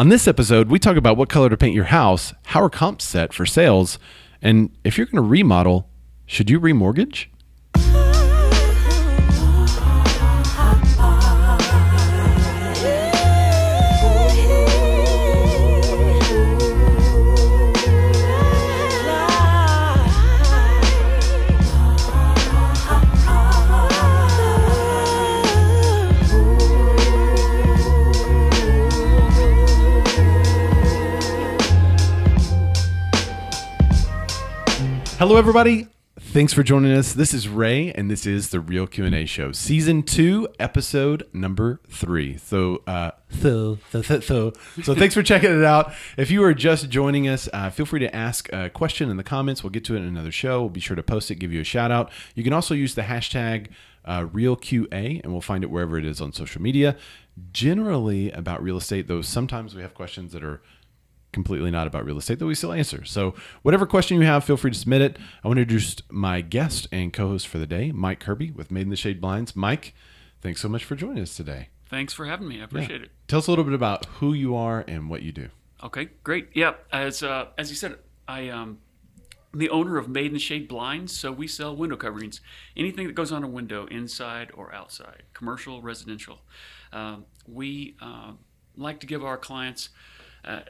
On this episode, we talk about what color to paint your house, how are comps set for sales, and if you're going to remodel, should you remortgage? Everybody. Thanks for joining us. This is Ray, and this is the Real Q and A Show, Season Two, Episode Number Three. So, uh, so, so, so, so, thanks for checking it out. If you are just joining us, uh, feel free to ask a question in the comments. We'll get to it in another show. We'll be sure to post it, give you a shout out. You can also use the hashtag uh, RealQA, and we'll find it wherever it is on social media. Generally about real estate, though sometimes we have questions that are completely not about real estate that we still answer. So, whatever question you have, feel free to submit it. I want to introduce my guest and co host for the day, Mike Kirby with Made in the Shade Blinds. Mike, thanks so much for joining us today. Thanks for having me. I appreciate it. Tell us a little bit about who you are and what you do. Okay, great. Yeah, as uh, as you said, I um, the owner of Made in the Shade Blinds. So we sell window coverings, anything that goes on a window, inside or outside, commercial, residential. Um, we uh, like to give our clients. Uh,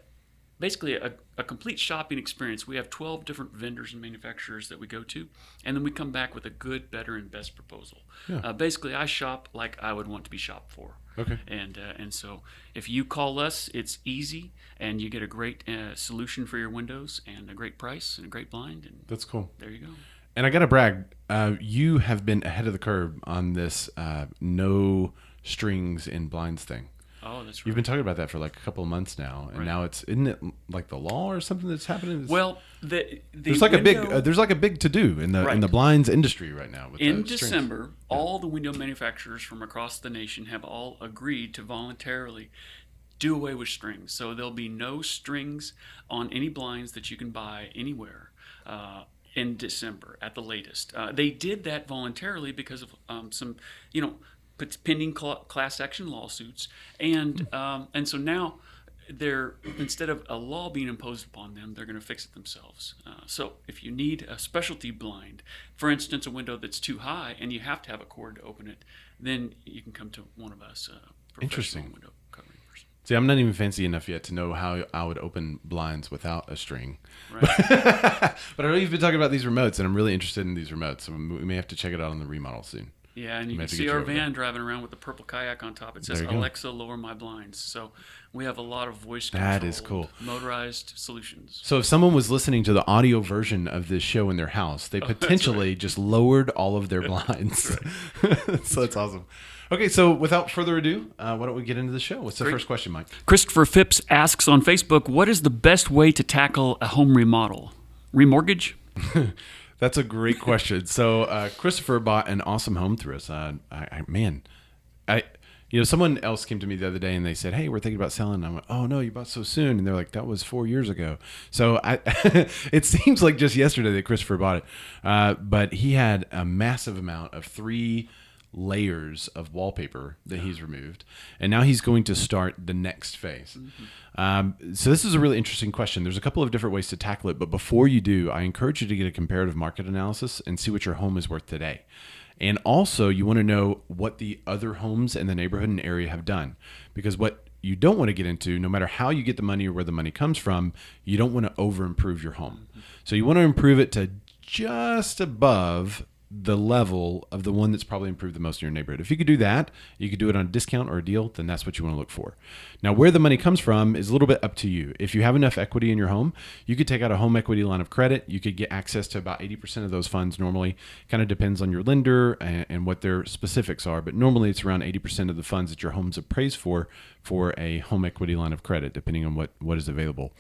basically a, a, complete shopping experience. We have 12 different vendors and manufacturers that we go to, and then we come back with a good, better, and best proposal. Yeah. Uh, basically, I shop like I would want to be shopped for. Okay. And uh, and so if you call us, it's easy, and you get a great uh, solution for your windows and a great price and a great blind. And that's cool. There you go. And I got to brag, uh, you have been ahead of the curve on this uh, no strings in blinds thing. That's right. You've been talking about that for like a couple of months now, and right. now it's isn't it like the law or something that's happening? It's, well, the, the there's like window, a big uh, there's like a big to do in the right. in the blinds industry right now. in December, yeah. all the window manufacturers from across the nation have all agreed to voluntarily do away with strings. So there'll be no strings on any blinds that you can buy anywhere. Uh, in December at the latest. Uh, they did that voluntarily because of um, some, you know, pending class action lawsuits, and um, and so now they're instead of a law being imposed upon them, they're going to fix it themselves. Uh, so if you need a specialty blind, for instance, a window that's too high and you have to have a cord to open it, then you can come to one of us. Uh, Interesting. Window covering person. See, I'm not even fancy enough yet to know how I would open blinds without a string. Right. but I know you've been talking about these remotes, and I'm really interested in these remotes. So we may have to check it out on the remodel soon. Yeah, and you can see our van driving around with the purple kayak on top. It says Alexa, go. lower my blinds. So we have a lot of voice that is cool motorized solutions. So if someone was listening to the audio version of this show in their house, they oh, potentially right. just lowered all of their blinds. That's so that's awesome. Okay, so without further ado, uh, why don't we get into the show? What's the Great. first question, Mike? Kristofer Phipps asks on Facebook, "What is the best way to tackle a home remodel? Remortgage?" That's a great question. So uh, Kristofer bought an awesome home through us. Uh, I, I, man, I you know someone else came to me the other day and they said, "Hey, we're thinking about selling." And I went, "Oh no, you bought so soon." And they're like, "That was four years ago." So I, it seems like just yesterday that Kristofer bought it, uh, but he had a massive amount of three layers of wallpaper that he's removed, and now he's going to start the next phase. Mm-hmm. Um, so this is a really interesting question. There's a couple of different ways to tackle it, but before you do, I encourage you to get a comparative market analysis and see what your home is worth today. And also, you want to know what the other homes in the neighborhood and area have done, because what you don't want to get into, no matter how you get the money or where the money comes from, you don't want to over improve your home. So you want to improve it to just above the level of the one that's probably improved the most in your neighborhood. If you could do that, you could do it on a discount or a deal, then that's what you want to look for. Now, where the money comes from is a little bit up to you. If you have enough equity in your home, you could take out a home equity line of credit. You could get access to about 80% of those funds normally. Kind of depends on your lender and, and what their specifics are, but normally it's around 80% of the funds that your home's appraised for for a home equity line of credit, depending on what, what is available.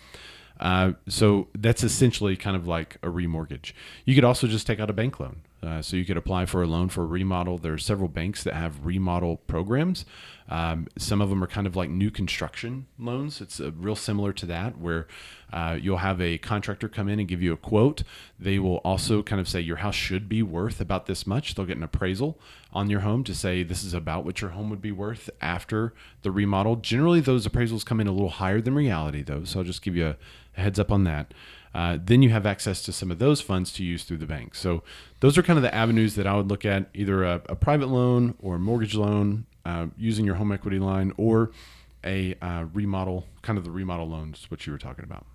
Uh, so that's essentially kind of like a remortgage. You could also just take out a bank loan. Uh, so you could apply for a loan for a remodel. There are several banks that have remodel programs. Um, some of them are kind of like new construction loans. It's uh, real similar to that, where uh, you'll have a contractor come in and give you a quote. They will also kind of say your house should be worth about this much. They'll get an appraisal on your home to say this is about what your home would be worth after the remodel. Generally, those appraisals come in a little higher than reality, though. So I'll just give you a, a heads up on that. Uh, then you have access to some of those funds to use through the bank. So those are kind of the avenues that I would look at either a, a private loan or a mortgage loan uh, using your home equity line or a uh, remodel, kind of the remodel loans, which you were talking about.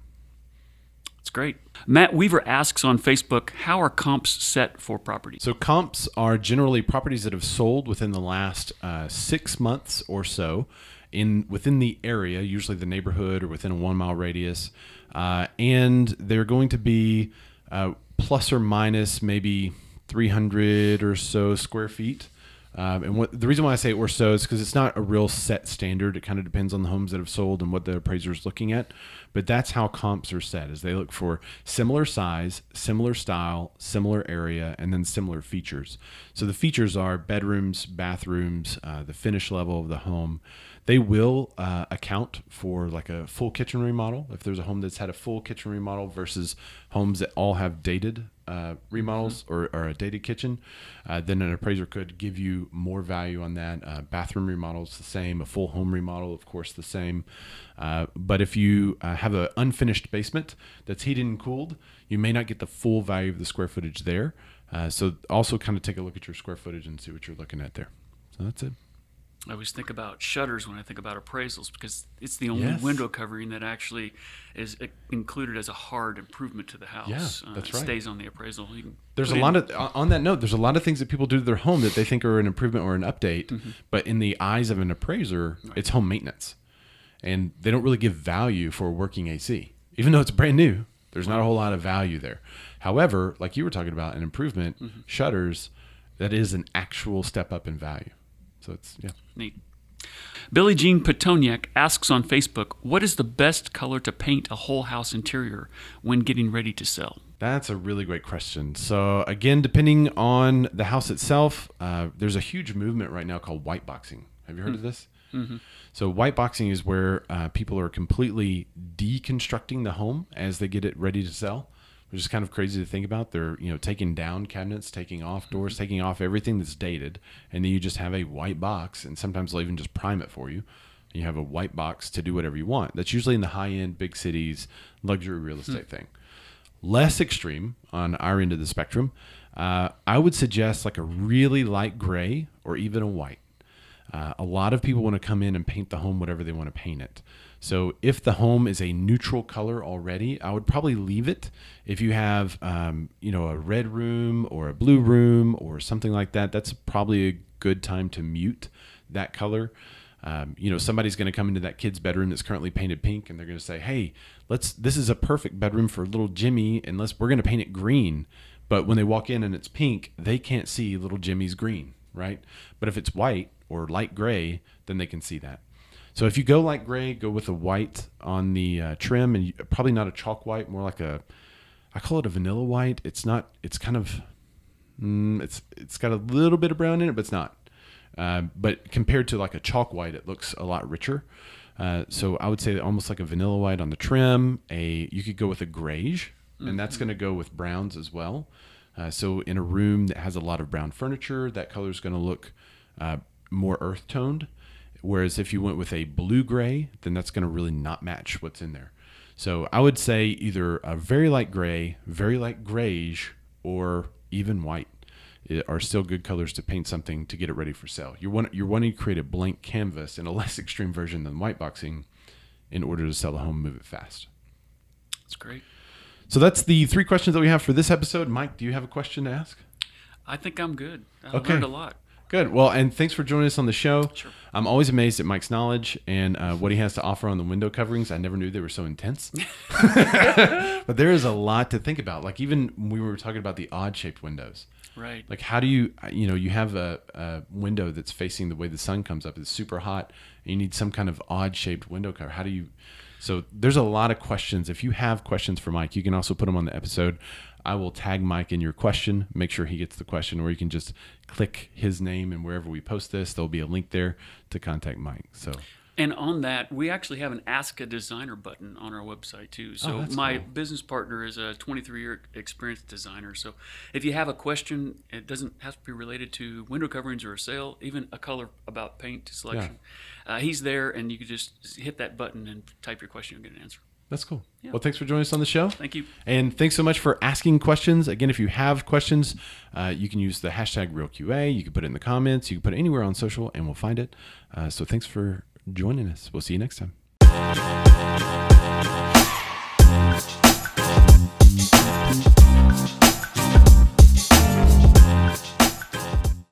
It's great. Matt Weaver asks on Facebook, how are comps set for properties? So comps are generally properties that have sold within the last uh, six months or so in within the area, usually the neighborhood or within a one mile radius, uh, and they're going to be uh, plus or minus maybe 300 or so square feet. Um, and what the reason why I say or so is because it's not a real set standard. It kind of depends on the homes that have sold and what the appraiser is looking at. But that's how comps are set: is they look for similar size, similar style, similar area, and then similar features. So the features are bedrooms, bathrooms, uh, the finish level of the home. They will uh, account for like a full kitchen remodel if there's a home that's had a full kitchen remodel versus homes that all have dated uh, remodels mm-hmm. or, or, a dated kitchen. Uh, then an appraiser could give you more value on that. Uh, bathroom remodels the same, a full home remodel, of course, the same. Uh, but if you uh, have an unfinished basement that's heated and cooled, you may not get the full value of the square footage there. so also kind of take a look at your square footage and see what you're looking at there. So that's it. I always think about shutters when I think about appraisals because it's the only Yes. window covering that actually is uh, included as a hard improvement to the house. Yeah, Uh, that's it right. Stays on the appraisal. There's a in- lot of on that note. There's a lot of things that people do to their home that they think are an improvement or an update, Mm-hmm. but in the eyes of an appraiser, it's home maintenance, and they don't really give value for working AC, even though it's brand new. There's not a whole lot of value there. However, like you were talking about, an improvement Mm-hmm. shutters that is an actual step up in value. So it's yeah. Neat. Billie Jean Pitonyak asks on Facebook, "What is the best color to paint a whole house interior when getting ready to sell?" That's a really great question. So again, depending on the house itself, uh, there's a huge movement right now called white boxing. Have you heard of this? So white boxing is where uh, people are completely deconstructing the home as they get it ready to sell, which is kind of crazy to think about. They're you know taking down cabinets, taking off doors, taking off everything that's dated, and then you just have a white box, and sometimes they'll even just prime it for you. And you have a white box to do whatever you want. That's usually in the high end, big cities, luxury real estate thing less extreme on our end of the spectrum, uh, I would suggest like a really light gray or even a white. Uh, a lot of people want to come in and paint the home whatever they want to paint it. So if the home is a neutral color already, I would probably leave it. If you have, um, you know, a red room or a blue room or something like that, that's probably a good time to mute that color. Um, you know, somebody's going to come into that kid's bedroom that's currently painted pink, and they're going to say, "Hey, let's. This is a perfect bedroom for little Jimmy, and let's. We're going to paint it green." But when they walk in and it's pink, they can't see little Jimmy's green, right? But if it's white or light gray, then they can see that. So if you go light gray, go with a white on the uh, trim, and you, probably not a chalk white, more like a, I call it a vanilla white. It's not. It's kind of, mm, it's it's got a little bit of brown in it, but it's not. Uh, but compared to like a chalk white, it looks a lot richer. Uh, so I would say almost like a vanilla white on the trim. A you could go with a grayish, and that's going to go with browns as well. Uh, so in a room that has a lot of brown furniture, that color is going to look uh, more earth toned. Whereas if you went with a blue gray, then that's going to really not match what's in there. So I would say either a very light gray, very light grayish, or even white are still good colors to paint something to get it ready for sale. You're want, you're wanting to create a blank canvas in a less extreme version than white boxing in order to sell a home, move it fast. That's great. So that's the three questions that we have for this episode. Mike, do you have a question to ask? I think I'm good. I Okay. learned a lot. Good. Well, and thanks for joining us on the show. Sure. I'm always amazed at Mike's knowledge and uh, what he has to offer on the window coverings. I never knew they were so intense. but there is a lot to think about. Like even when we were talking about the odd shaped windows. Right. Like how do you you know you have a, a window that's facing the way the sun comes up. It's super hot, you need some kind of odd shaped window cover. How do you? So there's a lot of questions. If you have questions for Mike, you can also put them on the episode. I will tag Mike in your question, make sure he gets the question, or you can just click his name and wherever we post this, there'll be a link there to contact Mike. So And on that, we actually have an Ask a Designer button on our website too. So Oh, my cool. business partner is a 23 year experienced designer. So if you have a question, it doesn't have to be related to window coverings or a sale, even a color about paint selection. Uh, he's there, and you can just hit that button and type your question. You'll get an answer. that's cool. Yeah. Well, thanks for joining us on the show. Thank you. And thanks so much for asking questions. Again, if you have questions, uh, you can use the hashtag RealQA. You can put it in the comments. You can put it anywhere on social, and we'll find it. Uh, so thanks for joining us. We'll see you next time.